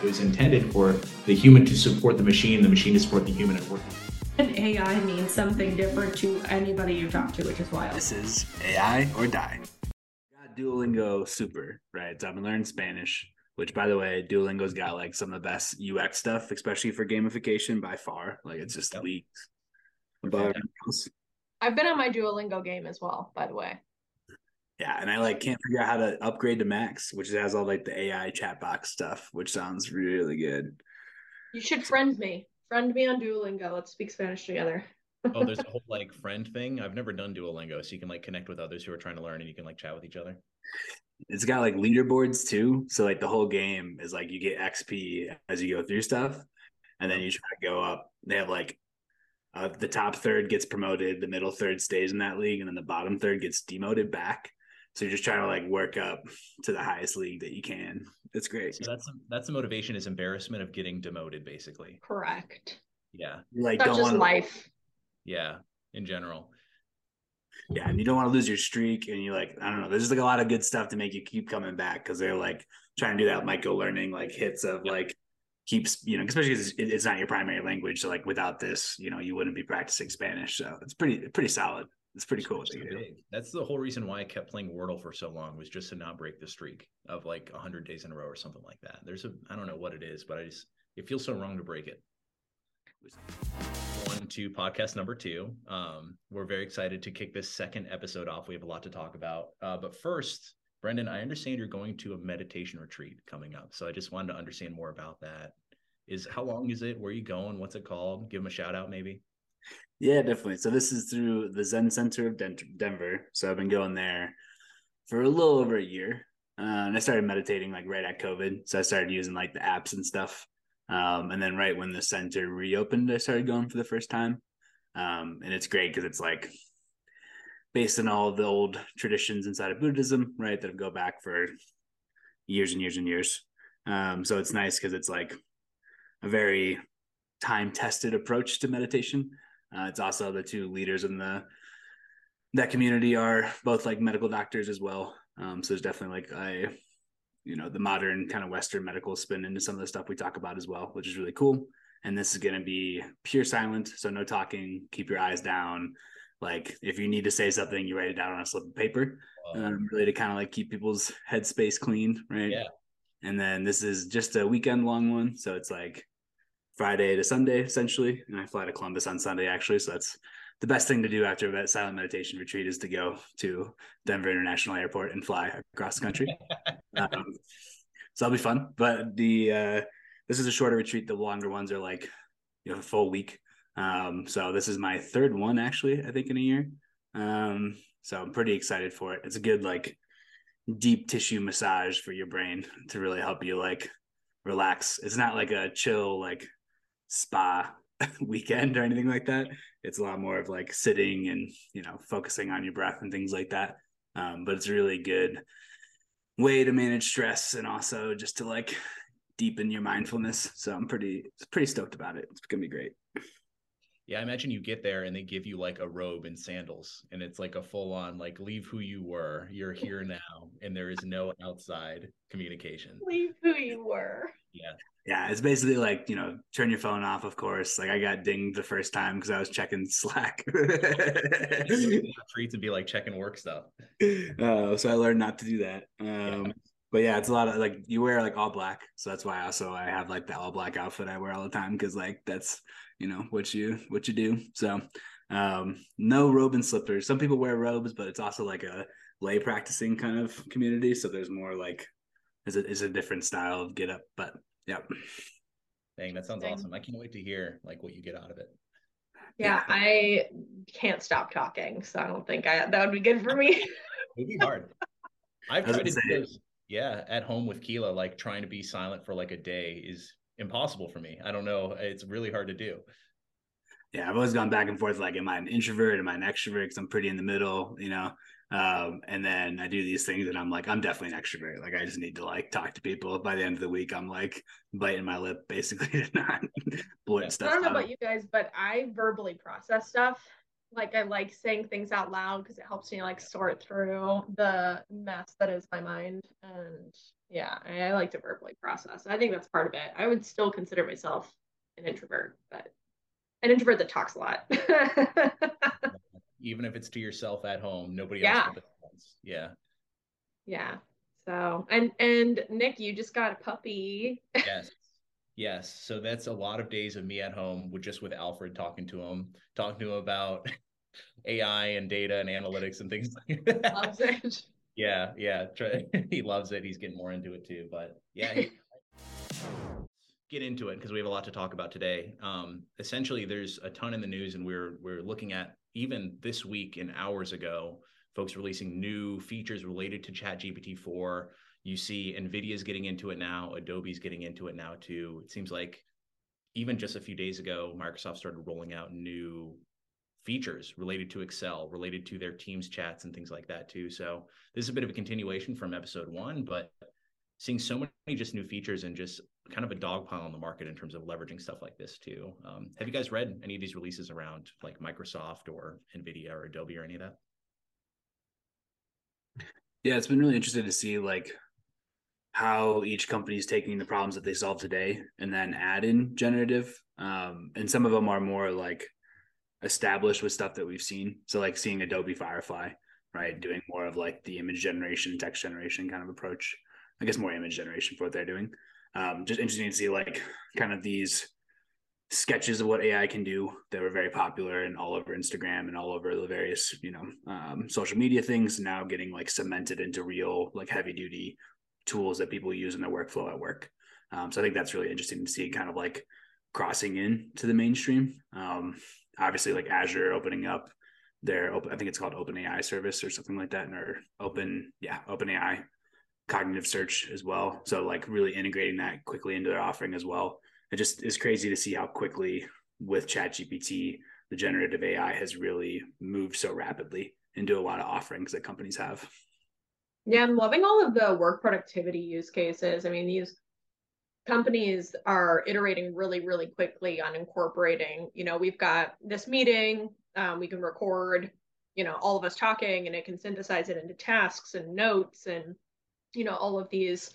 It was intended for the human to support the machine, the machine to support the human and working. And AI means something different to anybody you talk to, which is wild. This is AI or die. Got Duolingo Super, right? So I've been learning Spanish, which by the way, Duolingo's got like some of the best UX stuff, especially for gamification by far. Like it's just leagues above. I've been on my Duolingo game as well, by the way. Yeah, and I like can't figure out how to upgrade to max, which has all like the AI chat box stuff, which sounds really good. You should friend me. Friend me on Duolingo. Let's speak Spanish together. oh, there's a whole like friend thing. I've never done Duolingo, so you can like connect with others who are trying to learn, and you can like chat with each other. It's got like leaderboards too, so like the whole game is like you get XP as you go through stuff, and then you try to go up. They have like uh, the top third gets promoted, the middle third stays in that league, and then the bottom third gets demoted back. So you're just trying to like work up to the highest league that you can. It's great. So that's that's the motivation is embarrassment of getting demoted, basically. Correct. Yeah. like Such don't is want to life. Yeah. In general. Yeah, and you don't want to lose your streak, and you like I don't know. There's just like a lot of good stuff to make you keep coming back because they're like trying to do that micro learning like hits of like keeps you know especially because it's, it's not your primary language. So like without this, you know, you wouldn't be practicing Spanish. So it's pretty pretty solid. It's pretty cool. So they do. big. That's the whole reason why I kept playing Wordle for so long was just to not break the streak of like 100 days in a row or something like that. There's a I don't know what it is, but I just it feels so wrong to break it. One, to podcast number two. Um, we're very excited to kick this second episode off. We have a lot to talk about. Uh, but first, Brendan, I understand you're going to a meditation retreat coming up. So I just wanted to understand more about that. Is how long is it? Where are you going? What's it called? Give them a shout out, maybe. Yeah, definitely. So this is through the Zen Center of Den- Denver. So I've been going there for a little over a year. Uh, and I started meditating like right at COVID. So I started using like the apps and stuff. Um, and then right when the center reopened, I started going for the first time. Um, and it's great because it's like based on all the old traditions inside of Buddhism, right? That go back for years and years and years. Um, so it's nice because it's like a very time tested approach to meditation. Uh, it's also the two leaders in the that community are both like medical doctors as well. Um, so there's definitely like a you know the modern kind of Western medical spin into some of the stuff we talk about as well, which is really cool. And this is going to be pure silent, so no talking. Keep your eyes down. Like if you need to say something, you write it down on a slip of paper, um, really to kind of like keep people's headspace clean, right? Yeah. And then this is just a weekend long one, so it's like Friday to Sunday essentially, and I fly to Columbus on Sunday actually. So that's the best thing to do after that silent meditation retreat is to go to Denver International Airport and fly across the country. um, so that'll be fun. But the uh, this is a shorter retreat. The longer ones are like you know a full week. Um, so this is my third one actually. I think in a year. Um, so I'm pretty excited for it. It's a good like deep tissue massage for your brain to really help you like relax. It's not like a chill like spa weekend or anything like that. It's a lot more of like sitting and you know focusing on your breath and things like that. Um, but it's really good way to manage stress and also just to like deepen your mindfulness. So I'm pretty pretty stoked about it. It's gonna be great. Yeah, I imagine you get there and they give you like a robe and sandals, and it's like a full on like leave who you were. You're here now, and there is no outside communication. Leave who you were. Yeah, Yeah, it's basically like you know turn your phone off. Of course, like I got dinged the first time because I was checking Slack. retreats and be like checking work stuff. uh, so I learned not to do that. Um, But yeah, it's a lot of like you wear like all black, so that's why also I have like the all black outfit I wear all the time because like that's you know what you what you do. So um, no robe and slippers. Some people wear robes, but it's also like a lay practicing kind of community. So there's more like is a is a different style of get up. But yeah, Dang, that sounds Dang. awesome. I can't wait to hear like what you get out of it. Yeah, I can't stop talking, so I don't think I that would be good for me. It'd be hard. I've tried to do say- those, yeah, at home with Keela, like trying to be silent for like a day is impossible for me. I don't know. It's really hard to do. yeah, I've always gone back and forth. Like, am I an introvert? Am I an extrovert? Because I'm pretty in the middle, you know. Um, and then I do these things, and I'm like, I'm definitely an extrovert. Like, I just need to like talk to people. By the end of the week, I'm like biting my lip, basically, to not blurt Yeah. stuff I don't know out. about you guys, but I verbally process stuff like I like saying things out loud because it helps me like sort through the mess that is my mind. And yeah, I, I like to verbally process. I think that's part of it. I would still consider myself an introvert, but an introvert that talks a lot. Even if it's to yourself at home, nobody Yeah. else. Yeah. yeah. So and and Nick, you just got a puppy. Yes. Yes. So that's a lot of days of me at home with just with Alfred talking to him, talking to him about AI and data and analytics and things like that. Loves it. Yeah, yeah. Try, he loves it. He's getting more into it too. But yeah, he, get into it because we have a lot to talk about today. Um, essentially, there's a ton in the news, and we're we're looking at even this week and hours ago, folks releasing new features related to ChatGPT four. You see, Nvidia's getting into it now. Adobe's getting into it now too. It seems like even just a few days ago, Microsoft started rolling out new features related to Excel, related to their Teams chats and things like that too. So this is a bit of a continuation from episode one, but seeing so many just new features and just kind of a dogpile on the market in terms of leveraging stuff like this too. Um, have you guys read any of these releases around like Microsoft or Nvidia or Adobe or any of that? Yeah, it's been really interesting to see like how each company is taking the problems that they solve today and then add in generative. Um, and some of them are more like established with stuff that we've seen. So like seeing Adobe Firefly, right, doing more of like the image generation, text generation kind of approach. I guess more image generation for what they're doing. Um, just interesting to see like kind of these sketches of what AI can do that were very popular and all over Instagram and all over the various, you know, um, social media things now getting like cemented into real, like heavy duty tools that people use in their workflow at work. Um, so I think that's really interesting to see kind of like crossing in to the mainstream. Um, obviously like Azure opening up their open, I think it's called Open AI service or something like that, and or open, yeah, Open AI cognitive search as well. So like really integrating that quickly into their offering as well. It just is crazy to see how quickly with ChatGPT, the generative AI has really moved so rapidly into a lot of offerings that companies have. Yeah, I'm loving all of the work productivity use cases. I mean, these companies are iterating really, really quickly on incorporating, you know, we've got this meeting, um, we can record, you know, all of us talking and it can synthesize it into tasks and notes and, you know, all of these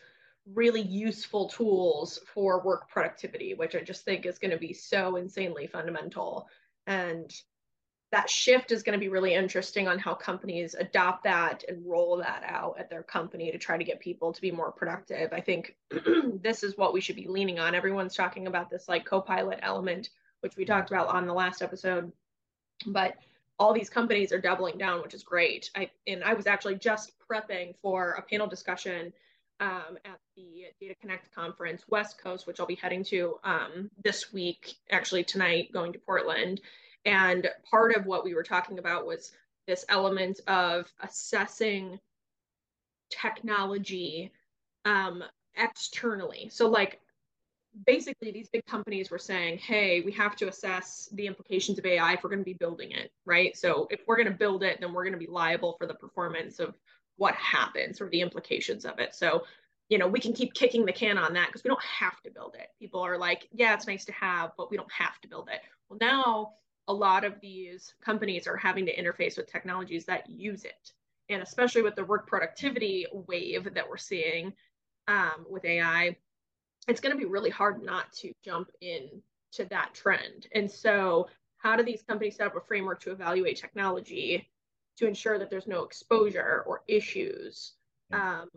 really useful tools for work productivity, which I just think is going to be so insanely fundamental. And that shift is going to be really interesting on how companies adopt that and roll that out at their company to try to get people to be more productive. I think this is what we should be leaning on. Everyone's talking about this like co-pilot element, which we talked about on the last episode. But all these companies are doubling down, which is great. I and I was actually just prepping for a panel discussion um, at the Data Connect conference, West Coast, which I'll be heading to um, this week, actually tonight, going to Portland. And part of what we were talking about was this element of assessing technology um, externally. So, like, basically, these big companies were saying, hey, we have to assess the implications of AI if we're going to be building it, right? So, if we're going to build it, then we're going to be liable for the performance of what happens or the implications of it. So, you know, we can keep kicking the can on that because we don't have to build it. People are like, yeah, it's nice to have, but we don't have to build it. Well, now a lot of these companies are having to interface with technologies that use it. And especially with the work productivity wave that we're seeing um, with AI, it's going to be really hard not to jump in to that trend. And so, how do these companies set up a framework to evaluate technology to ensure that there's no exposure or issues um,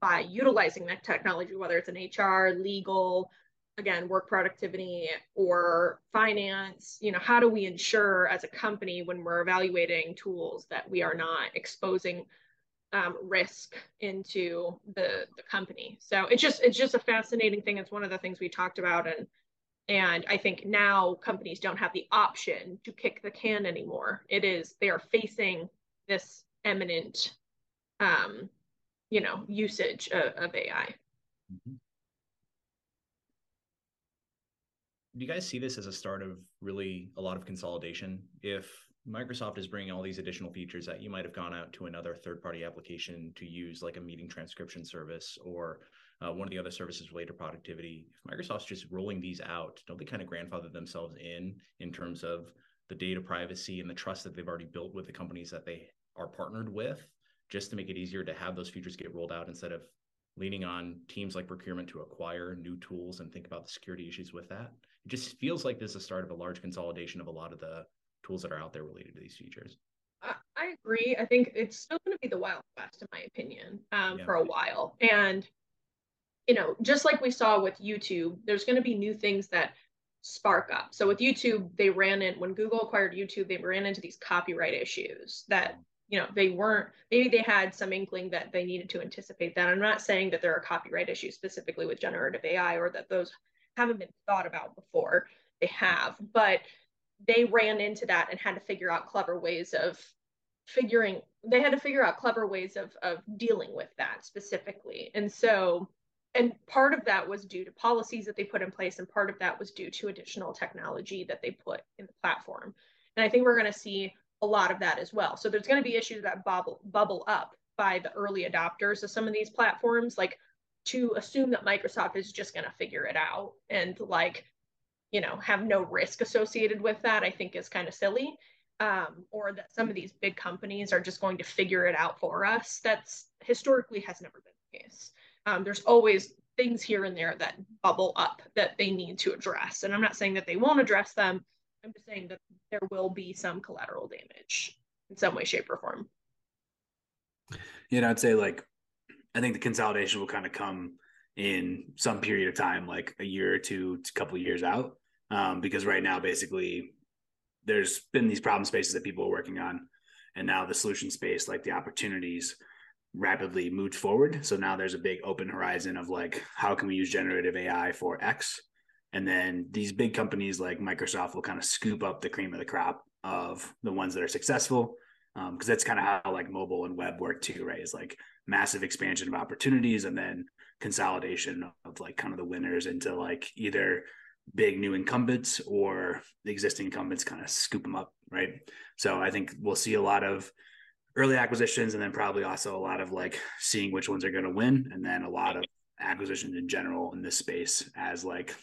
by utilizing that technology, whether it's in HR, legal, again work productivity or finance you know how do we ensure as a company when we're evaluating tools that we are not exposing um, risk into the the company? So it's just it's just a fascinating thing. It's one of the things we talked about. And and i think now companies don't have the option to kick the can anymore. It is they are facing this eminent um you know usage of, of ai mm-hmm. Do you guys see this as a start of really a lot of consolidation? If Microsoft is bringing all these additional features that you might have gone out to another third party application to use, like a meeting transcription service or uh, one of the other services related to productivity, if Microsoft's just rolling these out, don't they kind of grandfather themselves in in terms of the data privacy and the trust that they've already built with the companies that they are partnered with, just to make it easier to have those features get rolled out instead of leaning on teams like procurement to acquire new tools and think about the security issues with that. It just feels like this is the start of a large consolidation of a lot of the tools that are out there related to these features. I agree. I think it's still going to be the Wild West, in my opinion, um, yeah. for a while. And, you know, just like we saw with YouTube, there's going to be new things that spark up. So with YouTube, they ran in, when Google acquired YouTube, they ran into these copyright issues that you know they weren't maybe they had some inkling that they needed to anticipate that i'm not saying that there are copyright issues specifically with generative ai or that those haven't been thought about before they have but they ran into that and had to figure out clever ways of figuring they had to figure out clever ways of of dealing with that specifically and so and part of that was due to policies that they put in place and part of that was due to additional technology that they put in the platform and i think we're going to see a lot of that as well. So there's going to be issues that bubble bubble up by the early adopters of some of these platforms, like to assume that Microsoft is just going to figure it out and like, you know, have no risk associated with that, I think is kind of silly. Um, or that some of these big companies are just going to figure it out for us. That's historically has never been the case. Um, there's always things here and there that bubble up that they need to address. And I'm not saying that they won't address them. I'm just saying that there will be some collateral damage in some way, shape, or form. You know, I'd say like I think the consolidation will kind of come in some period of time, like a year or two, a couple of years out. Um, because right now, basically, there's been these problem spaces that people are working on, and now the solution space, like the opportunities, rapidly moved forward. So now there's a big open horizon of like, how can we use generative AI for X? and then these big companies like Microsoft will kind of scoop up the cream of the crop of the ones that are successful because um, that's kind of how like mobile and web work too right is like massive expansion of opportunities and then consolidation of like kind of the winners into like either big new incumbents or the existing incumbents kind of scoop them up right so i think we'll see a lot of early acquisitions and then probably also a lot of like seeing which ones are going to win and then a lot of acquisitions in general in this space as like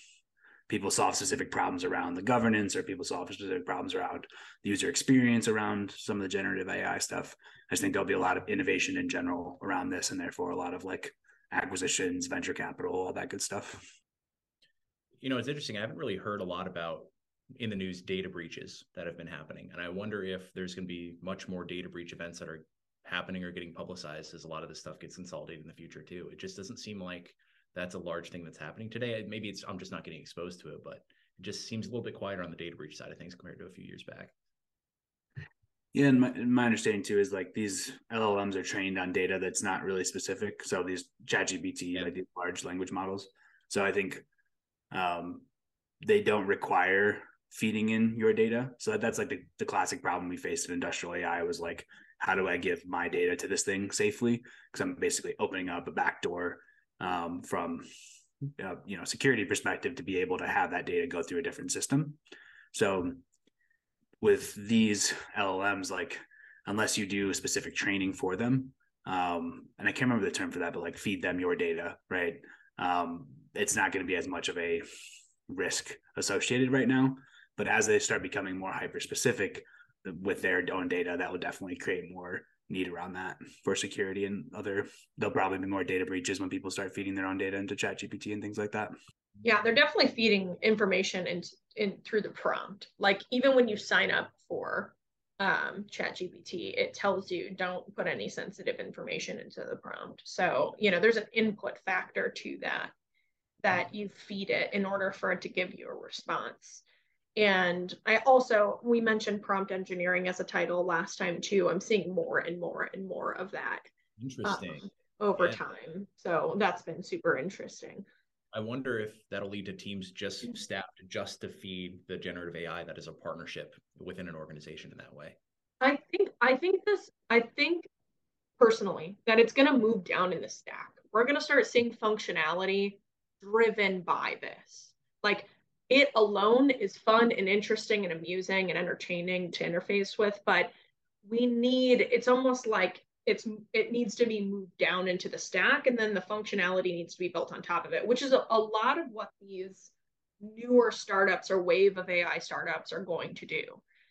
people solve specific problems around the governance or people solve specific problems around the user experience around some of the generative AI stuff. I just think there'll be a lot of innovation in general around this and therefore a lot of like acquisitions, venture capital, all that good stuff. You know, it's interesting. I haven't really heard a lot about in the news data breaches that have been happening. And I wonder if there's going to be much more data breach events that are happening or getting publicized as a lot of this stuff gets consolidated in the future too. It just doesn't seem like that's a large thing that's happening today. Maybe it's I'm just not getting exposed to it, but it just seems a little bit quieter on the data breach side of things compared to a few years back. Yeah, and my, my understanding too is like these LLMs are trained on data that's not really specific. So these ChatGPT, yeah. like these large language models. So I think um, they don't require feeding in your data. So that's like the, the classic problem we faced in industrial AI was like, how do I give my data to this thing safely? Because I'm basically opening up a backdoor um, from uh, you know security perspective to be able to have that data go through a different system. So with these LLMs, like unless you do specific training for them, um, and I can't remember the term for that, but like feed them your data, right? Um, it's not going to be as much of a risk associated right now. But as they start becoming more hyper specific with their own data, that will definitely create more need around that for security and other there'll probably be more data breaches when people start feeding their own data into chat gpt and things like that yeah they're definitely feeding information in, in through the prompt like even when you sign up for um, chat gpt it tells you don't put any sensitive information into the prompt so you know there's an input factor to that that you feed it in order for it to give you a response and I also, we mentioned prompt engineering as a title last time too. I'm seeing more and more and more of that. Interesting. Um, over yeah. time. So that's been super interesting. I wonder if that'll lead to teams just staffed just to feed the generative AI that is a partnership within an organization in that way. I think I think this I think personally that it's going to move down in the stack. We're going to start seeing functionality driven by this. Like it alone is fun and interesting and amusing and entertaining to interface with but we need it's almost like it's it needs to be moved down into the stack and then the functionality needs to be built on top of it which is a, a lot of what these newer startups or wave of ai startups are going to do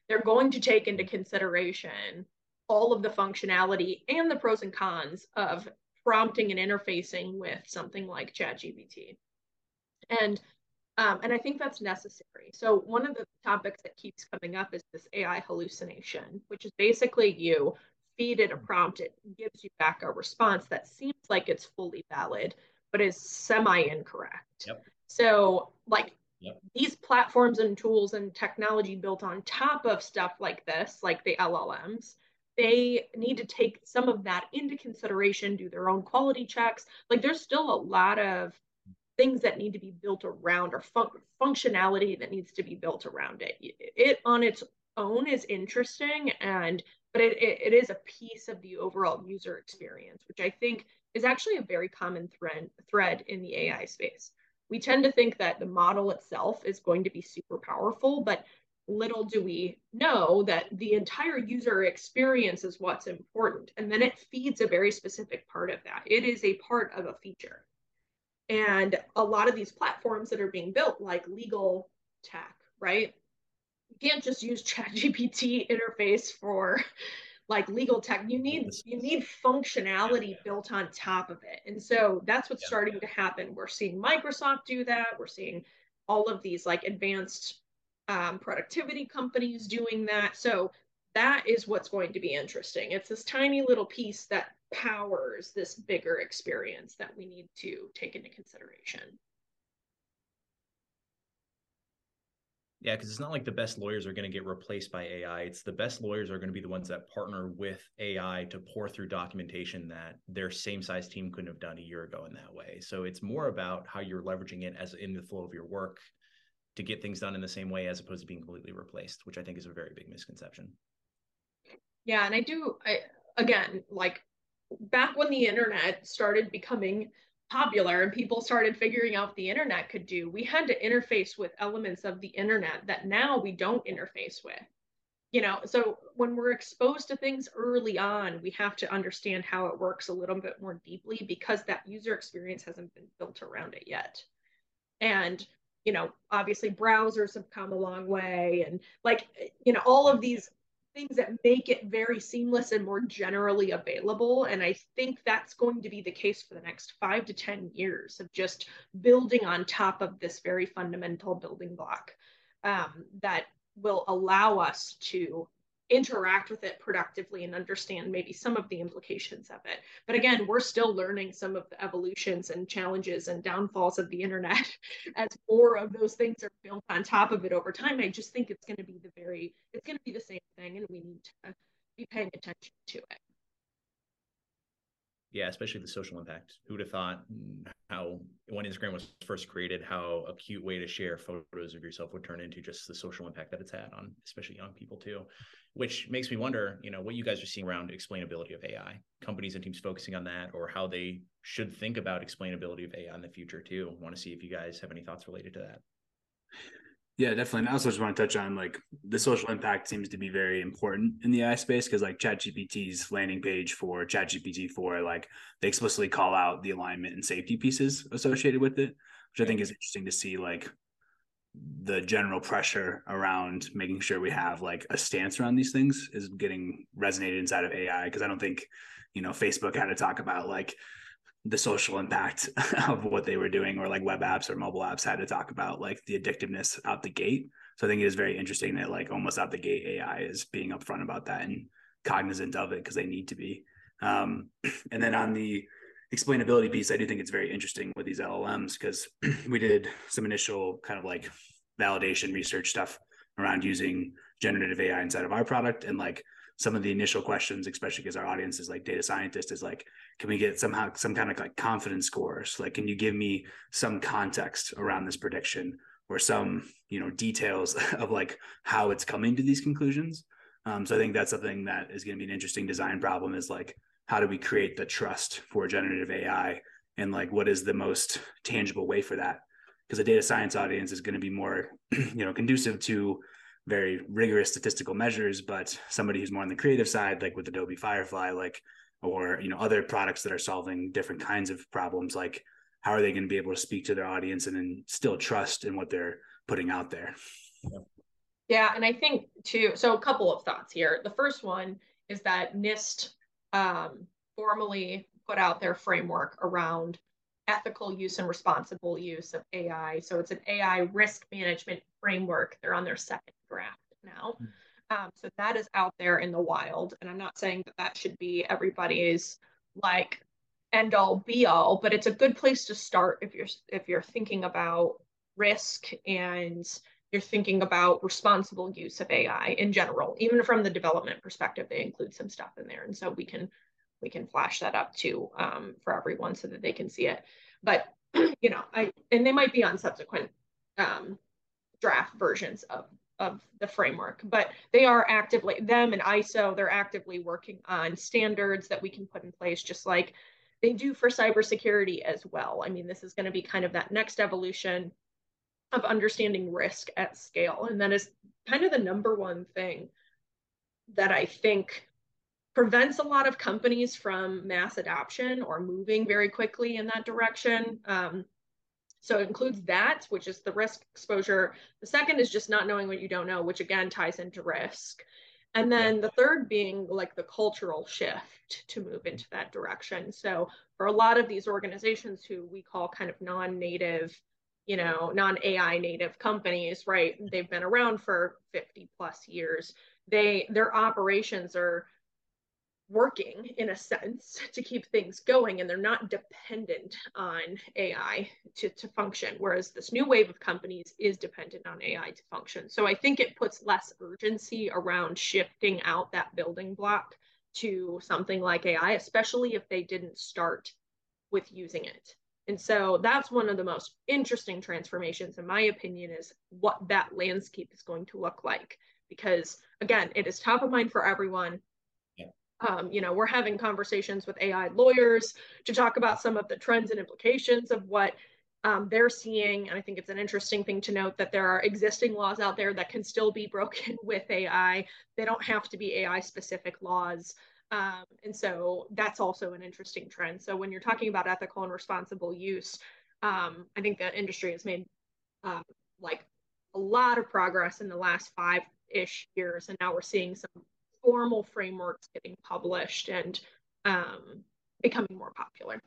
they're going to take into consideration all of the functionality and the pros and cons of prompting and interfacing with something like ChatGPT. And um, and I think that's necessary. So one of the topics that keeps coming up is this AI hallucination, which is basically you feed it a prompt, it gives you back a response that seems like it's fully valid, but is semi incorrect. Yep. So like yep. these platforms and tools and technology built on top of stuff like this, like the LLMs, they need to take some of that into consideration, do their own quality checks. Like there's still a lot of things that need to be built around or fun- functionality that needs to be built around it. It on its own is interesting and but it, it, it is a piece of the overall user experience, which I think is actually a very common thread thread in the AI space. We tend to think that the model itself is going to be super powerful, but little do we know that the entire user experience is what's important. And then it feeds a very specific part of that. It is a part of a feature. And a lot of these platforms that are being built, like legal tech, right? You can't just use ChatGPT interface for like legal tech. You need you need functionality built on top of it. And so that's what's yeah. starting to happen. We're seeing Microsoft do that. We're seeing all of these like advanced um, productivity companies doing that. So that is what's going to be interesting. It's this tiny little piece that powers this bigger experience that we need to take into consideration. Yeah, because it's not like the best lawyers are going to get replaced by AI. It's the best lawyers are going to be the ones that partner with AI to pour through documentation that their same size team couldn't have done a year ago in that way. So it's more about how you're leveraging it as in the flow of your work to get things done in the same way as opposed to being completely replaced, which I think is a very big misconception. Yeah, and I do I again, like back when the internet started becoming popular and people started figuring out the internet could do, we had to interface with elements of the internet that now we don't interface with. You know, so when we're exposed to things early on, we have to understand how it works a little bit more deeply because that user experience hasn't been built around it yet. And you know, obviously browsers have come a long way and like, you know, all of these things that make it very seamless and more generally available. And I think that's going to be the case for the next five to 10 years of just building on top of this very fundamental building block um, that will allow us to interact with it productively and understand maybe some of the implications of it. But again, we're still learning some of the evolutions and challenges and downfalls of the internet as more of those things are built on top of it over time. I just think it's going to be the very, it's going to be the same thing and we need to be paying attention to it yeah, especially the social impact. Who would have thought mm, how when Instagram was first created, how a cute way to share photos of yourself would turn into just the social impact that it's had on especially young people too. Which makes me wonder, you know, what you guys are seeing around explainability of AI, companies and teams focusing on that, or how they should think about explainability of AI in the future too. Want to see if you guys have any thoughts related to that. Yeah, definitely. And I also just want to touch on like the social impact seems to be very important in the AI space because like ChatGPT's landing page for ChatGPT 4, like they explicitly call out the alignment and safety pieces associated with it, which I think is interesting to see like the general pressure around making sure we have like a stance around these things is getting resonated inside of AI. Cause I don't think, you know, Facebook had to talk about like the social impact of what they were doing or like web apps or mobile apps had to talk about like the addictiveness out the gate. So i think it is very interesting that like almost out the gate ai is being upfront about that and cognizant of it because they need to be. Um, and then on the explainability piece i do think it's very interesting with these llms because we did some initial kind of like validation research stuff around using generative ai inside of our product and like some of the initial questions, especially because our audience is like data scientists, is like, can we get somehow some kind of like confidence scores? Like, can you give me some context around this prediction or some, you know, details of like how it's coming to these conclusions? Um, so I think that's something that is going to be an interesting design problem is like, how do we create the trust for generative AI? And like, what is the most tangible way for that? Because a data science audience is going to be more, you know, conducive to very rigorous statistical measures, but somebody who's more on the creative side, like with Adobe Firefly, like or you know other products that are solving different kinds of problems, like how are they going to be able to speak to their audience and then still trust in what they're putting out there? Yeah, and I think too. So a couple of thoughts here. The first one is that NIST um, formally put out their framework around ethical use and responsible use of AI. So it's an AI risk management framework. They're on their second draft now. Mm. Um, so that is out there in the wild. And I'm not saying that that should be everybody's like end all be all, but it's a good place to start if you're if you're thinking about risk and you're thinking about responsible use of AI in general. Even from the development perspective, they include some stuff in there, and so we can we can flash that up too um, for everyone so that they can see it. But you know, I and they might be on subsequent um, draft versions of of the framework, but they are actively them and ISO. They're actively working on standards that we can put in place, just like they do for cybersecurity as well. I mean, this is going to be kind of that next evolution of understanding risk at scale, and that is kind of the number one thing that I think prevents a lot of companies from mass adoption or moving very quickly in that direction. Um, so it includes that, which is the risk exposure. The second is just not knowing what you don't know, which again ties into risk. And then the third being like the cultural shift to move into that direction. So for a lot of these organizations who we call kind of non-native, you know, non-AI native companies, right? They've been around for 50 plus years. They their operations are working in a sense to keep things going and they're not dependent on AI to, to function, whereas this new wave of companies is dependent on AI to function. So I think it puts less urgency around shifting out that building block to something like AI, especially if they didn't start with using it. And so that's one of the most interesting transformations, in my opinion, is what that landscape is going to look like. Because again, it is top of mind for everyone um, you know, we're having conversations with AI lawyers to talk about some of the trends and implications of what um, they're seeing. And I think it's an interesting thing to note that there are existing laws out there that can still be broken with AI. They don't have to be AI specific laws. Um, and so that's also an interesting trend. So when you're talking about ethical and responsible use, um, I think the industry has made um, like a lot of progress in the last five ish years. And now we're seeing some formal frameworks getting published and um, becoming more popular.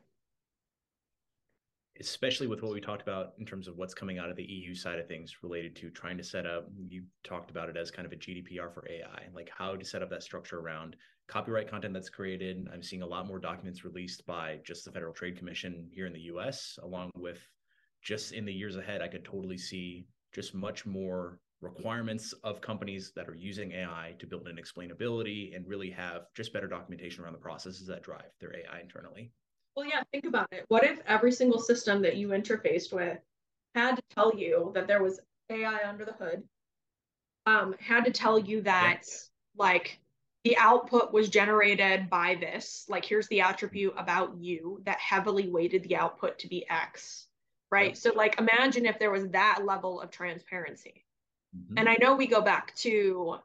Especially with what we talked about in terms of what's coming out of the EU side of things related to trying to set up, you talked about it as kind of a GDPR for AI, like how to set up that structure around copyright content that's created. I'm seeing a lot more documents released by just the Federal Trade Commission here in the US, along with just in the years ahead, I could totally see just much more requirements of companies that are using AI to build in explainability and really have just better documentation around the processes that drive their AI internally. Well, yeah, think about it. What if every single system that you interfaced with had to tell you that there was AI under the hood, um, had to tell you that like the output was generated by this, like here's the attribute about you that heavily weighted the output to be X, right? So like imagine if there was that level of transparency Mm-hmm. And I know we go back to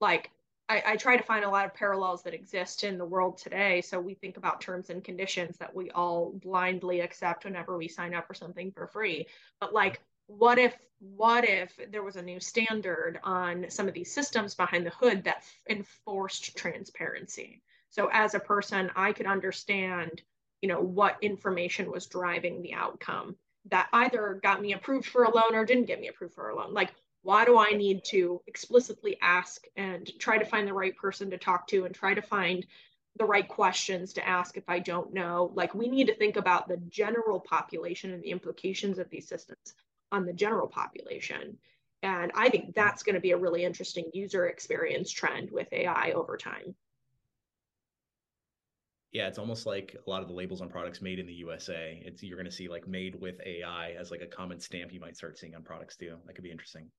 like I, I, try to find a lot of parallels that exist in the world today. So we think about terms and conditions that we all blindly accept whenever we sign up for something for free. But like, what if what if there was a new standard on some of these systems behind the hood that enforced transparency? So as a person, I could understand, you know, what information was driving the outcome that either got me approved for a loan or didn't get me approved for a loan. Like why do I need to explicitly ask and try to find the right person to talk to and try to find the right questions to ask if I don't know? Like, we need to think about the general population and the implications of these systems on the general population. And I think that's going to be a really interesting user experience trend with AI over time. Yeah, it's almost like a lot of the labels on products made in the USA. It's you're going to see like made with AI as like a common stamp you might start seeing on products too. That could be interesting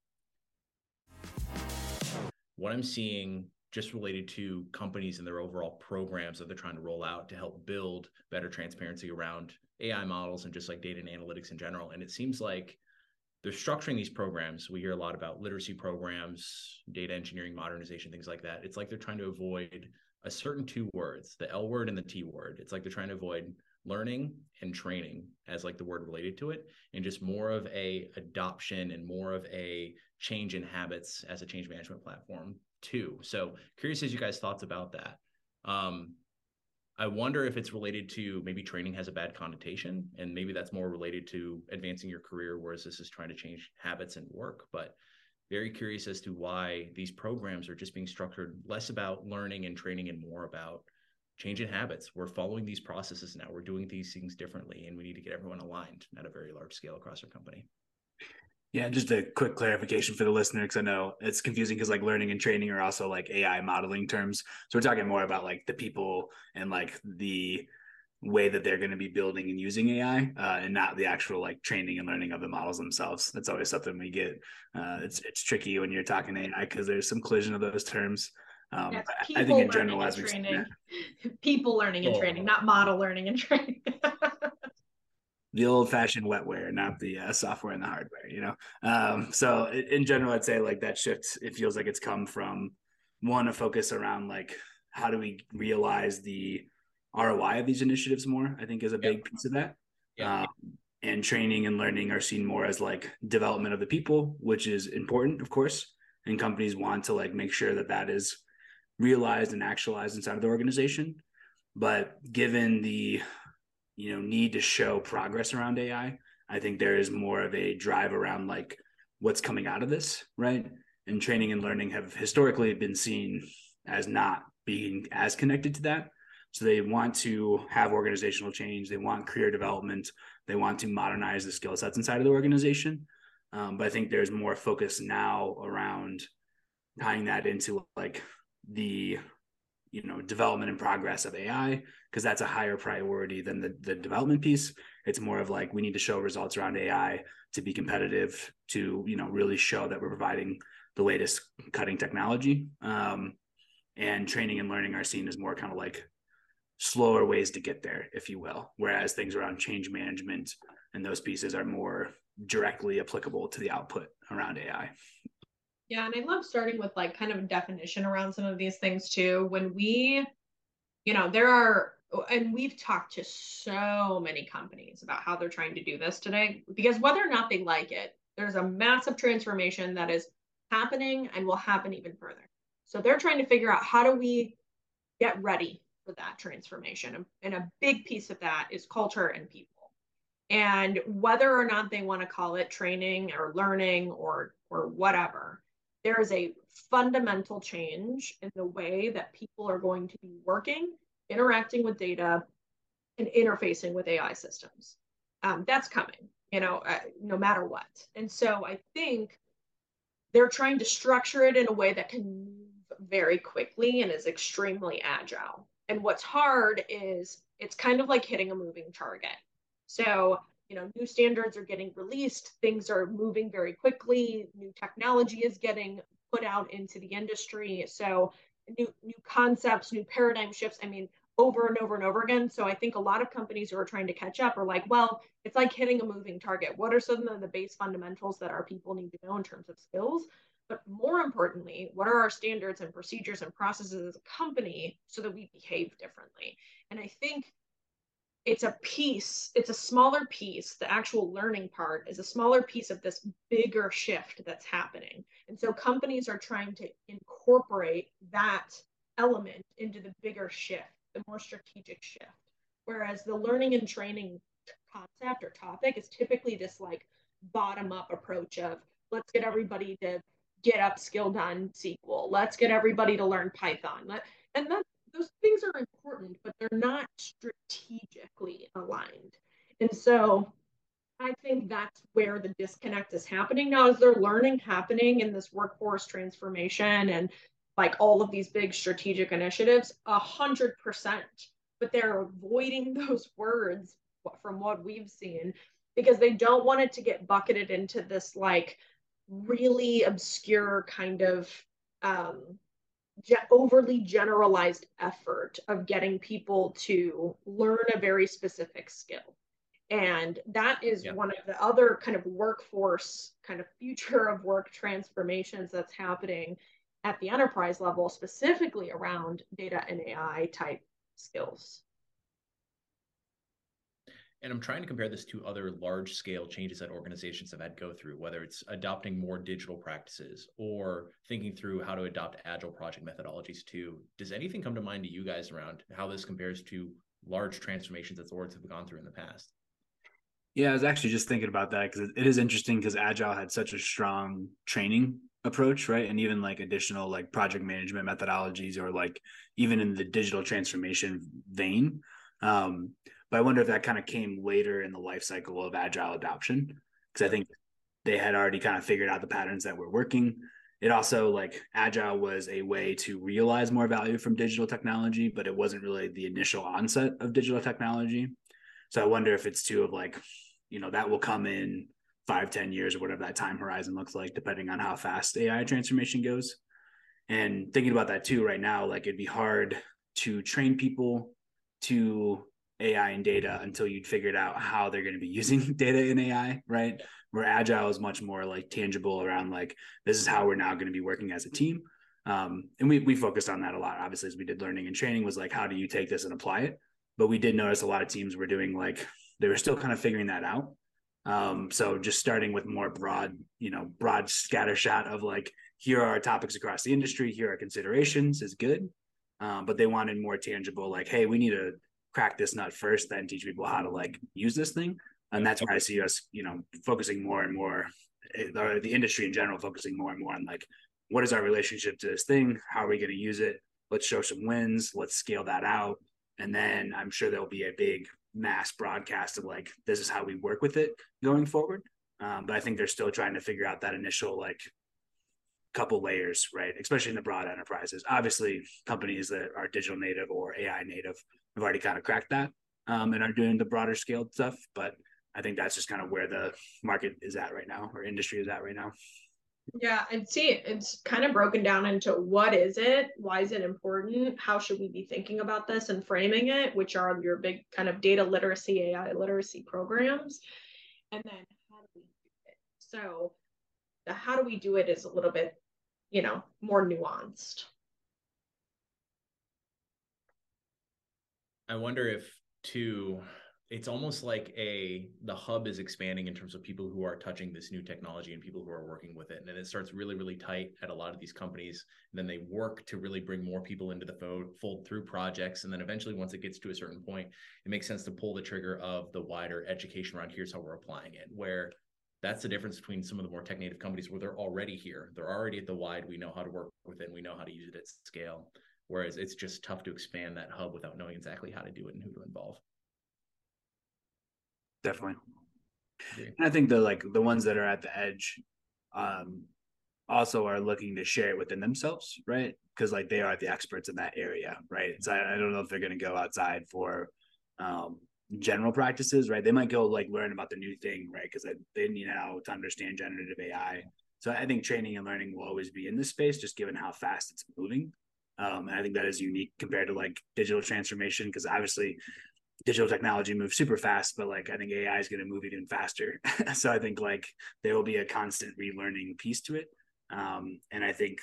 what I'm seeing just related to companies and their overall programs that they're trying to roll out to help build better transparency around AI models and just like data and analytics in general. And it seems like they're structuring these programs. We hear a lot about literacy programs, data engineering, modernization, things like that. It's like they're trying to avoid a certain two words, the L word and the T word. It's like they're trying to avoid learning and training as like the word related to it and just more of a adoption and more of a change in habits as a change management platform too so curious as you guys thoughts about that um, I wonder if it's related to maybe training has a bad connotation and maybe that's more related to advancing your career, whereas this is trying to change habits and work. But very curious as to why these programs are just being structured less about learning and training and more about changing habits. We're following these processes now. We're doing these things differently, and we need to get everyone aligned at a very large scale across our company. Yeah, just a quick clarification for the listener because I know it's confusing because like learning and training are also like AI modeling terms. So we're talking more about like the people and like the way that they're going to be building and using AI, uh, and not the actual like training and learning of the models themselves. That's always something we get. Uh, it's it's tricky when you're talking AI because there's some collision of those terms. Um, I think in general, as we training, people learning and training, not model learning and training. the old fashioned wetware, not the uh, software and the hardware, you know? Um, so in general, I'd say like that shift, it feels like it's come from one, a focus around like, how do we realize the ROI of these initiatives more, I think is a big yep. piece of that. Yeah. Um, and training and learning are seen more as like development of the people, which is important, of course. And companies want to like make sure that that is realized and actualized inside of the organization. But given the you know need to show progress around ai i think there is more of a drive around like what's coming out of this right? And training and learning have historically been seen as not being as connected to that. So they want to have organizational change. They want career development. They want to modernize the skill sets inside of the organization. Um, but i think there's more focus now around tying that into like the you know development and progress of ai because that's a higher priority than the, the development piece. It's more of like we need to show results around ai to be competitive to you know really show that we're providing the latest cutting technology. Um, and training and learning are seen as more kind of like slower ways to get there if you will whereas things around change management and those pieces are more directly applicable to the output around ai yeah, and I love starting with like kind of a definition around some of these things too. When we, you know, there are, oh, and we've talked to so many companies about how they're trying to do this today, because whether or not they like it, there's a massive transformation that is happening and will happen even further. So they're trying to figure out how do we get ready for that transformation. And a big piece of that is culture and people. And whether or not they want to call it training or learning or or whatever, there is a fundamental change in the way that people are going to be working, interacting with data, and interfacing with AI systems. Um, that's coming, you know, uh, no matter what. And so I think they're trying to structure it in a way that can move very quickly and is extremely agile. And what's hard is it's kind of like hitting a moving target. So you know new standards are getting released things are moving very quickly new technology is getting put out into the industry. So new new concepts new paradigm shifts i mean over and over and over again. So i think a lot of companies who are trying to catch up are like well it's like hitting a moving target. What are some of the base fundamentals that our people need to know in terms of skills? But more importantly what are our standards and procedures and processes as a company so that we behave differently? And i think it's a piece, it's a smaller piece. The actual learning part is a smaller piece of this bigger shift that's happening. And so companies are trying to incorporate that element into the bigger shift, the more strategic shift. Whereas the learning and training concept or topic is typically this like bottom up approach of let's get everybody to get upskilled on SQL. Let's get everybody to learn Python. And that those things are important, but they're not strategically aligned. And so I think that's where the disconnect is happening now. Is there learning happening in this workforce transformation and like all of these big strategic initiatives? A hundred percent. But they're avoiding those words from what we've seen because they don't want it to get bucketed into this like really obscure kind of um, overly generalized effort of getting people to learn a very specific skill. And that is one of the other kind of workforce, kind of future of work transformations that's happening at the enterprise level, specifically around data and AI type skills. And I'm trying to compare this to other large scale changes that organizations have had go through, whether it's adopting more digital practices or thinking through how to adopt agile project methodologies too. Does anything come to mind to you guys around how this compares to large transformations that orgs have gone through in the past? Yeah, I was actually just thinking about that because it is interesting because Agile had such a strong training approach, right? And even like additional like project management methodologies or like even in the digital transformation vein. Um, but I wonder if that kind of came later in the life cycle of agile adoption because I think they had already kind of figured out the patterns that were working. It also like agile was a way to realize more value from digital technology, but it wasn't really the initial onset of digital technology. So I wonder if it's too of like, you know, that will come in five, ten years or whatever that time horizon looks like, depending on how fast AI transformation goes. And thinking about that too, right now, like it'd be hard to train people to AI and data until you'd figured out how they're going to be using data in AI, right? Where agile is much more like tangible around like this is how we're now going to be working as a team. Um, and we we focused on that a lot, obviously, as we did learning and training was like how do you take this and apply it? But we did notice a lot of teams were doing like they were still kind of figuring that out. Um, so just starting with more broad, you know, broad scatter shot of like here are topics across the industry, here are considerations is good. Um, but they wanted more tangible, like, hey, we need to crack this nut first, then teach people how to like use this thing. And that's where I see us, you know, focusing more and more, eh, or the industry in general, focusing more and more on like, what is our relationship to this thing? How are we going to use it? Let's show some wins. Let's scale that out. And then I'm sure there'll be a big mass broadcast of like, this is how we work with it going forward. Um, but I think they're still trying to figure out that initial like couple layers, right? Especially in the broad enterprises. Obviously, companies that are digital native or AI native have already kind of cracked that um, and are doing the broader scaled stuff. But I think that's just kind of where the market is at right now, or industry is at right now. Yeah, and see, it's kind of broken down into what is it? Why is it important? How should we be thinking about this and framing it? Which are your big kind of data literacy, AI literacy programs? And then how do we do it? So, the how do we do it is a little bit, you know, more nuanced. I wonder if too it's almost like a the hub is expanding in terms of people who are touching this new technology and people who are working with it. And then it starts really really tight at a lot of these companies. And then they work to really bring more people into the fold, through projects. And then eventually once it gets to a certain point it makes sense to pull the trigger of the wider education around here's how we're applying it where that's the difference between some of the more tech native companies where they're already here. They're already at the wide. We know how to work with it. And we know how to use it at scale whereas it's just tough to expand that hub without knowing exactly how to do it and who to involve. Definitely. I think the like the ones that are at the edge um also are looking to share it within themselves right? Because like they are the experts in that area right? So I, I don't know if they're going to go outside for um general practices right? They might go like learn about the new thing right? Because they, they need how to understand generative ai so i think training and learning will always be in this space just given how fast it's moving um, and I think that is unique compared to like digital transformation because obviously digital technology moves super fast, but like I think AI is going to move even faster. so I think like there will be a constant relearning piece to it. Um, and I think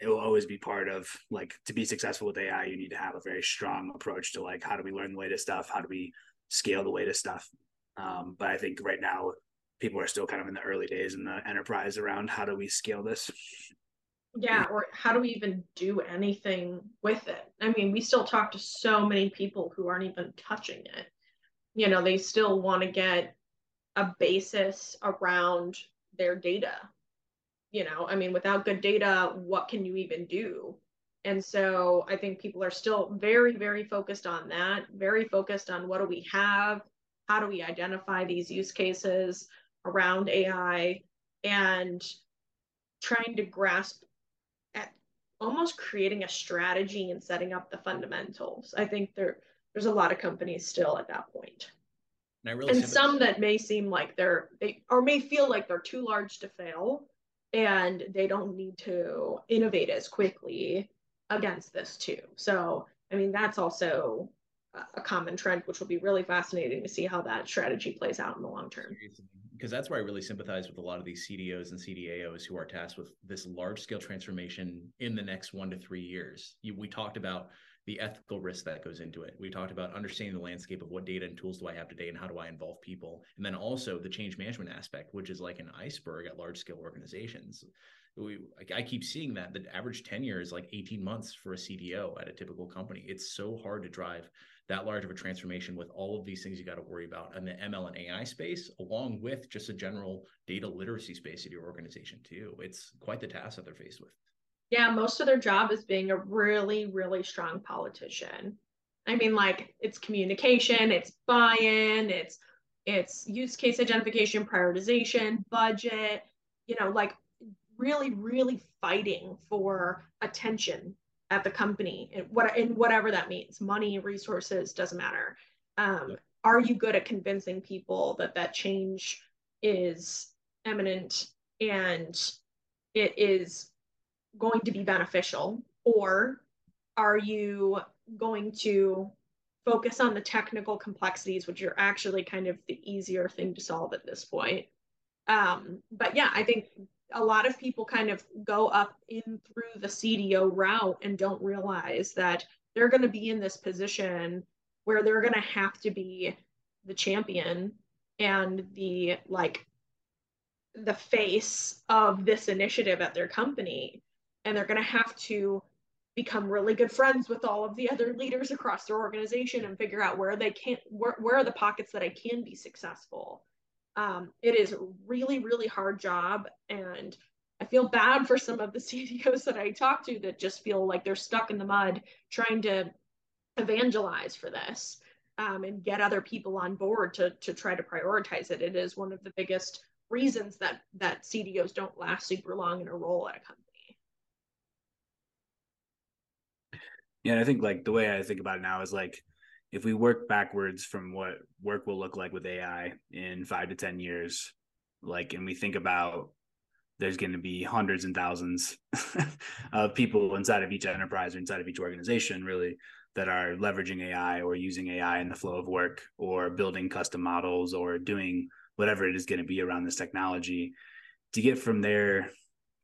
it will always be part of like to be successful with AI, you need to have a very strong approach to like how do we learn the latest stuff? How do we scale the latest stuff? Um, but I think right now people are still kind of in the early days in the enterprise around how do we scale this yeah or how do we even do anything with it? I mean we still talk to so many people who aren't even touching it. You know they still want to get a basis around their data. You know i mean without good data what can you even do? And so i think people are still very very focused on that very focused on what do we have? How do we identify these use cases around ai and trying to grasp almost creating a strategy and setting up the fundamentals. I think there there's a lot of companies still at that point. And, really and some that may seem like they're they or may feel like they're too large to fail and they don't need to innovate as quickly against this too. So, I mean, that's also a common trend, which will be really fascinating to see how that strategy plays out in the long term because that's where I really sympathize with a lot of these CDOs and CDAOs who are tasked with this large scale transformation in the next one to three years. You, we talked about the ethical risk that goes into it. We talked about understanding the landscape of what data and tools do I have today and how do I involve people. And then also the change management aspect, which is like an iceberg at large scale organizations. We, I keep seeing that the average tenure is like 18 months for a CDO at a typical company. It's so hard to drive that large of a transformation with all of these things you got to worry about in the ML and AI space, along with just a general data literacy space at your organization too. It's quite the task that they're faced with. Yeah, most of their job is being a really, really strong politician. I mean, like it's communication, it's buy-in, it's it's use case identification, prioritization, budget, you know, like really, really fighting for attention at the company and what in whatever that means money resources doesn't matter. Um, are you good at convincing people that that change is imminent and it is going to be beneficial? Or are you going to focus on the technical complexities which are actually kind of the easier thing to solve at this point? Um, but yeah i think a lot of people kind of go up in through the CDO route and don't realize that they're going to be in this position where they're going to have to be the champion and the like the face of this initiative at their company. And they're going to have to become really good friends with all of the other leaders across their organization and figure out where they can't where, where are the pockets that I can be successful um, it is a really, really hard job. And I feel bad for some of the CDOs that I talk to that just feel like they're stuck in the mud trying to evangelize for this um, and get other people on board to, to try to prioritize it. It is one of the biggest reasons that that CDOs don't last super long in a role at a company. Yeah, and I think like the way I think about it now is like if we work backwards from what work will look like with AI in five to 10 years, like, and we think about there's going to be hundreds and thousands of people inside of each enterprise or inside of each organization, really, that are leveraging AI or using AI in the flow of work or building custom models or doing whatever it is going to be around this technology. To get from there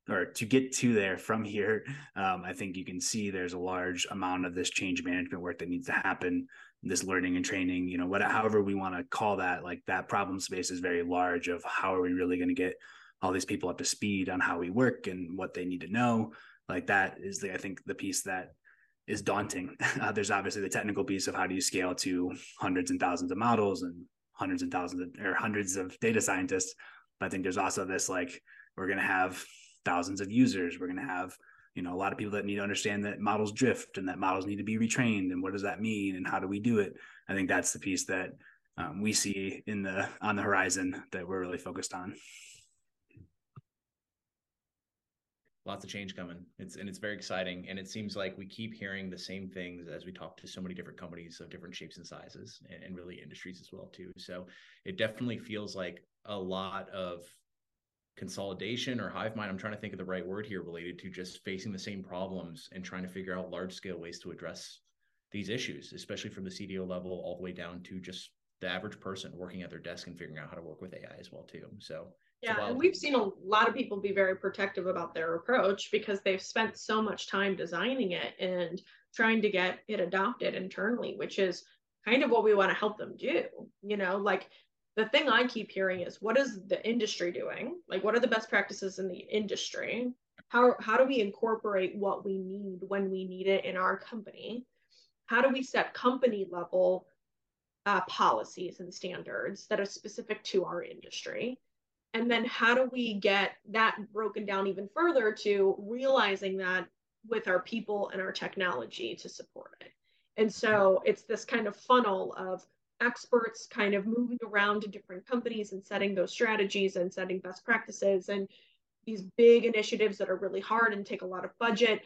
or to get to there from here, um, I think you can see there's a large amount of this change management work that needs to happen this learning and training you know what however we want to call that like that problem space is very large of how are we really going to get all these people up to speed on how we work and what they need to know. Like that is the i think the piece that is daunting. Uh, there's obviously the technical piece of how do you scale to hundreds and thousands of models and hundreds and thousands of, or hundreds of data scientists. But i think there's also this like we're going to have thousands of users. We're going to have you know a lot of people that need to understand that models drift and that models need to be retrained and what does that mean and how do we do it? I think that's the piece that um, we see in the on the horizon that we're really focused on. Lots of change coming. It's and it's very exciting and it seems like we keep hearing the same things as we talk to so many different companies of different shapes and sizes and, and really industries as well too. So it definitely feels like a lot of consolidation or hive mind i'm trying to think of the right word here related to just facing the same problems and trying to figure out large scale ways to address these issues especially from the cdo level all the way down to just the average person working at their desk and figuring out how to work with ai as well too. So yeah and we've seen a lot of people be very protective about their approach because they've spent so much time designing it and trying to get it adopted internally which is kind of what we want to help them do you know like the thing I keep hearing is what is the industry doing? Like what are the best practices in the industry? How how do we incorporate what we need when we need it in our company? How do we set company level uh, policies and standards that are specific to our industry? And then how do we get that broken down even further to realizing that with our people and our technology to support it? And so it's this kind of funnel of experts kind of moving around to different companies and setting those strategies and setting best practices and these big initiatives that are really hard and take a lot of budget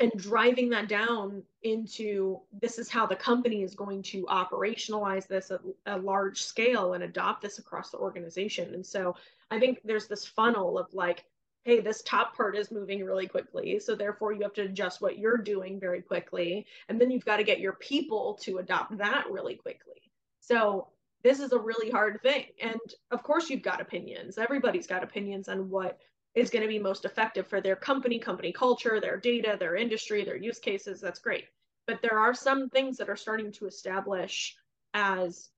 and driving that down into this is how the company is going to operationalize this at a large scale and adopt this across the organization. And so i think there's this funnel of like hey, this top part is moving really quickly. So therefore, you have to adjust what you're doing very quickly. And then you've got to get your people to adopt that really quickly. So this is a really hard thing. And of course, you've got opinions. Everybody's got opinions on what is going to be most effective for their company, company culture, their data, their industry, their use cases. That's great. but there are some things that are starting to establish as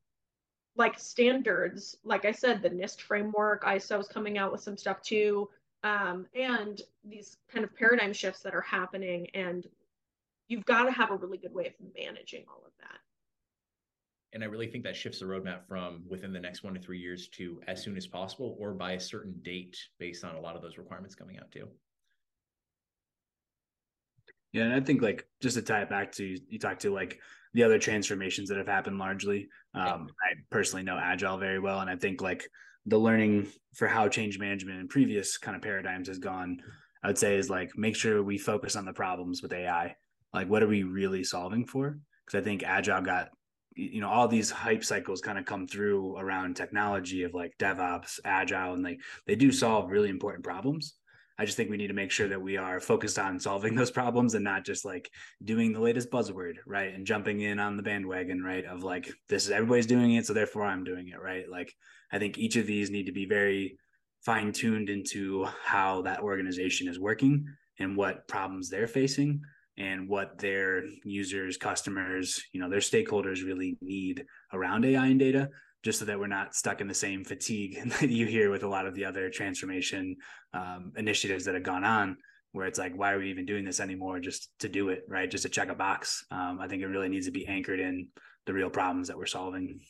like standards. Like I said, the NIST framework, ISO is coming out with some stuff too. Um, and these kind of paradigm shifts that are happening. And you've got to have a really good way of managing all of that. And I really think that shifts the roadmap from within the next one to three years to as soon as possible or by a certain date based on a lot of those requirements coming out too. Yeah, and I think like just to tie it back to you talked to like the other transformations that have happened largely. Um, I personally know Agile very well, and I think like the learning for how change management in previous kind of paradigms has gone, I would say is like make sure we focus on the problems with AI. Like, what are we really solving for? Because I think Agile got you know all these hype cycles kind of come through around technology of like DevOps, Agile, and like they do solve really important problems I just think we need to make sure that we are focused on solving those problems and not just like doing the latest buzzword, right? And jumping in on the bandwagon, right? Of like, this is everybody's doing it, so therefore I'm doing it, right? Like, I think each of these need to be very fine tuned into how that organization is working and what problems they're facing and what their users, customers, you know, their stakeholders really need around AI and data just so that we're not stuck in the same fatigue that you hear with a lot of the other transformation um, initiatives that have gone on where it's like why are we even doing this anymore? Just to do it right? Just to check a box. Um, i think it really needs to be anchored in the real problems that we're solving.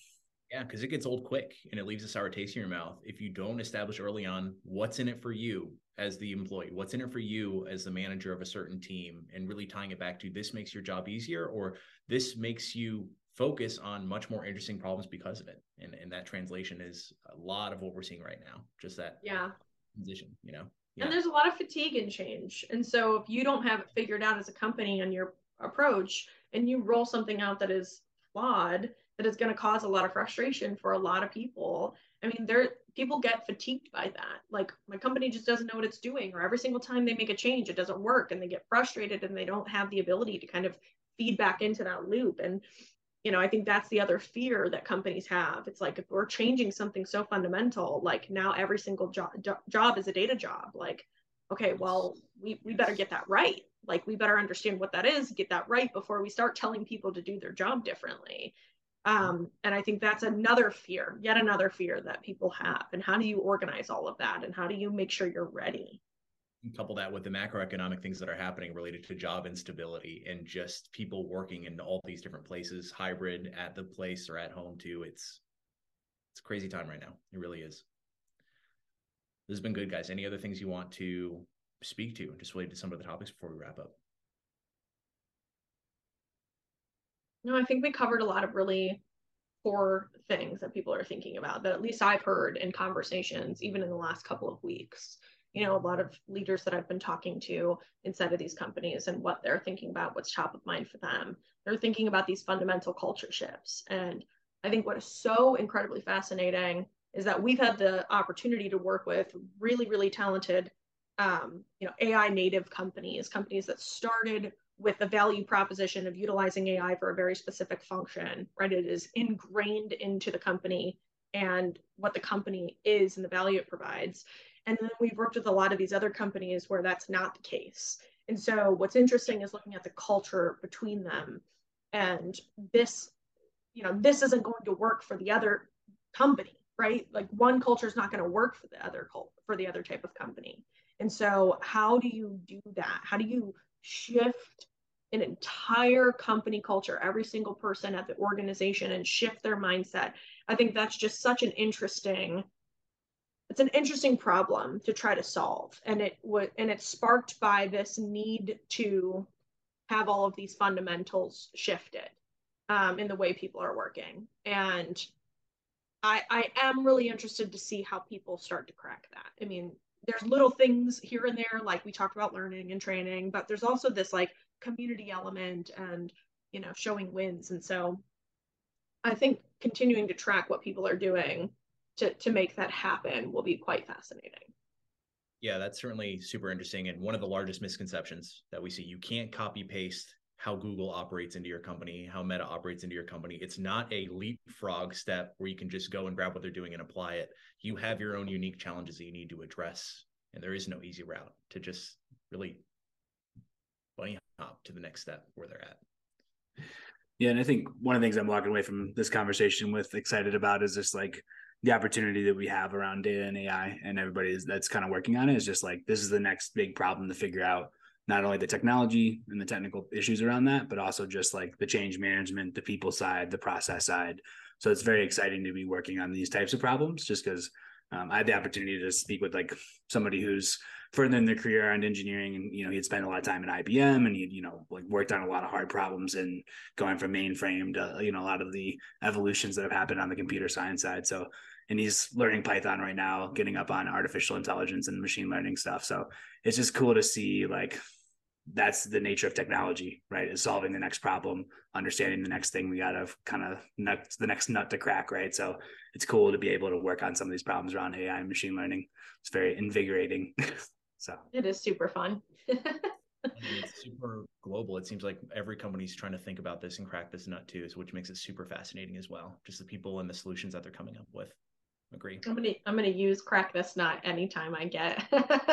Yeah because it gets old quick and it leaves a sour taste in your mouth if you don't establish early on what's in it for you as the employee what's in it for you as the manager of a certain team and really tying it back to this makes your job easier or this makes you focus on much more interesting problems because of it. And and that translation is a lot of what we're seeing right now. Just that yeah transition, you know. Yeah. And there's a lot of fatigue and change. And so if you don't have it figured out as a company on your approach and you roll something out that is flawed, that is going to cause a lot of frustration for a lot of people. I mean, there people get fatigued by that. Like my company just doesn't know what it's doing, or every single time they make a change, it doesn't work, and they get frustrated and they don't have the ability to kind of feed back into that loop. And you know, I think that's the other fear that companies have. It's like if we're changing something so fundamental, like now every single job job is a data job. Like, okay, well, we we better get that right. Like we better understand what that is, get that right before we start telling people to do their job differently. Um, and I think that's another fear, yet another fear that people have. And how do you organize all of that? And how do you make sure you're ready? Couple that with the macroeconomic things that are happening related to job instability and just people working in all these different places, hybrid at the place or at home too. It's it's crazy time right now. It really is. This has been good, guys. Any other things you want to speak to, just related to some of the topics before we wrap up? No, I think we covered a lot of really core things that people are thinking about that at least I've heard in conversations, even in the last couple of weeks you know a lot of leaders that i've been talking to inside of these companies and what they're thinking about what's top of mind for them. They're thinking about these fundamental culture shifts. And i think what is so incredibly fascinating is that we've had the opportunity to work with really really talented um, you know ai native companies companies that started with the value proposition of utilizing ai for a very specific function right? It is ingrained into the company and what the company is and the value it provides and then we've worked with a lot of these other companies where that's not the case. And so what's interesting is looking at the culture between them. And this, you know, this isn't going to work for the other company, right? Like one culture is not going to work for the other cult for the other type of company. And so how do you do that? How do you shift an entire company culture, every single person at the organization and shift their mindset? I think that's just such an interesting it's an interesting problem to try to solve. And it would and it's sparked by this need to have all of these fundamentals shifted um, in the way people are working. And I, I am really interested to see how people start to crack that. I mean there's little things here and there like we talked about learning and training but there's also this like community element and you know showing wins. And so i think continuing to track what people are doing to to make that happen will be quite fascinating. Yeah, that's certainly super interesting and one of the largest misconceptions that we see. You can't copy paste how Google operates into your company, how Meta operates into your company. It's not a leapfrog step where you can just go and grab what they're doing and apply it. You have your own unique challenges that you need to address, and there is no easy route to just really bunny hop to the next step where they're at. Yeah, and I think one of the things I'm walking away from this conversation with excited about is just like the opportunity that we have around data and AI, and everybody is, that's kind of working on it is just like this is the next big problem to figure out. Not only the technology and the technical issues around that, but also just like the change management, the people side, the process side. So it's very exciting to be working on these types of problems, just because um, I had the opportunity to speak with like somebody who's further in their career on engineering and you know he'd spent a lot of time at IBM and he'd you know like worked on a lot of hard problems and going from mainframe to you know a lot of the evolutions that have happened on the computer science side so and he's learning Python right now getting up on artificial intelligence and machine learning stuff. So it's just cool to see like that's the nature of technology right? Is solving the next problem understanding the next thing we got to kind of nut the next nut to crack right? So it's cool to be able to work on some of these problems around ai and machine learning. It's very invigorating. So. It is super fun. It's super global. It seems like every company's trying to think about this and crack this nut too so which makes it super fascinating as well. Just the people and the solutions that they're coming up with agree i'm gonna i'm gonna use crack this nut anytime i get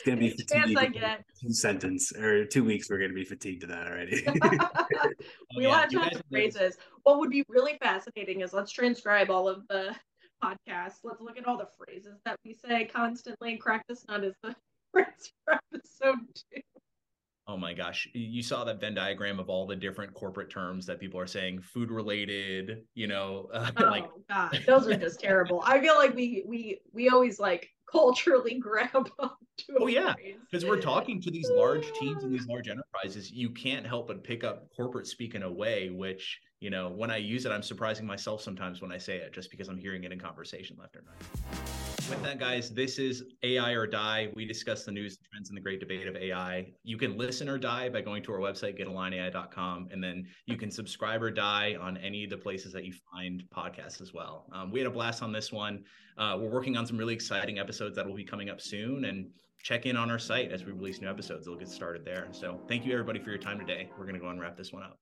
It's gonna be fatigued. I get. Two sentence or two weeks. We're gonna be fatigued to that already. we oh, yeah. want tons of phrases. What would be really fascinating is let's transcribe all of the podcasts. Let's look at all the phrases that we say constantly. Crack this nut is the phrase for episode two. Oh my gosh. You saw that Venn diagram of all the different corporate terms that people are saying, food related, you know, uh, oh, like God, those are just terrible. I feel like we we we always like culturally grab onto Oh yeah. Because we're talking to these large teams and these large enterprises. You can't help but pick up corporate speak in a way which, you know, when I use it, I'm surprising myself sometimes when I say it just because I'm hearing it in conversation left or right with that, guys, this is AI or Die. We discuss the news, trends, and the great debate of AI. You can listen or die by going to our website, getalignai.com, and then you can subscribe or die on any of the places that you find podcasts as well. Um, we had a blast on this one. Uh, we're working on some really exciting episodes that will be coming up soon, and check in on our site as we release new episodes. It'll get started there. So thank you everybody for your time today. We're going to go and wrap this one up.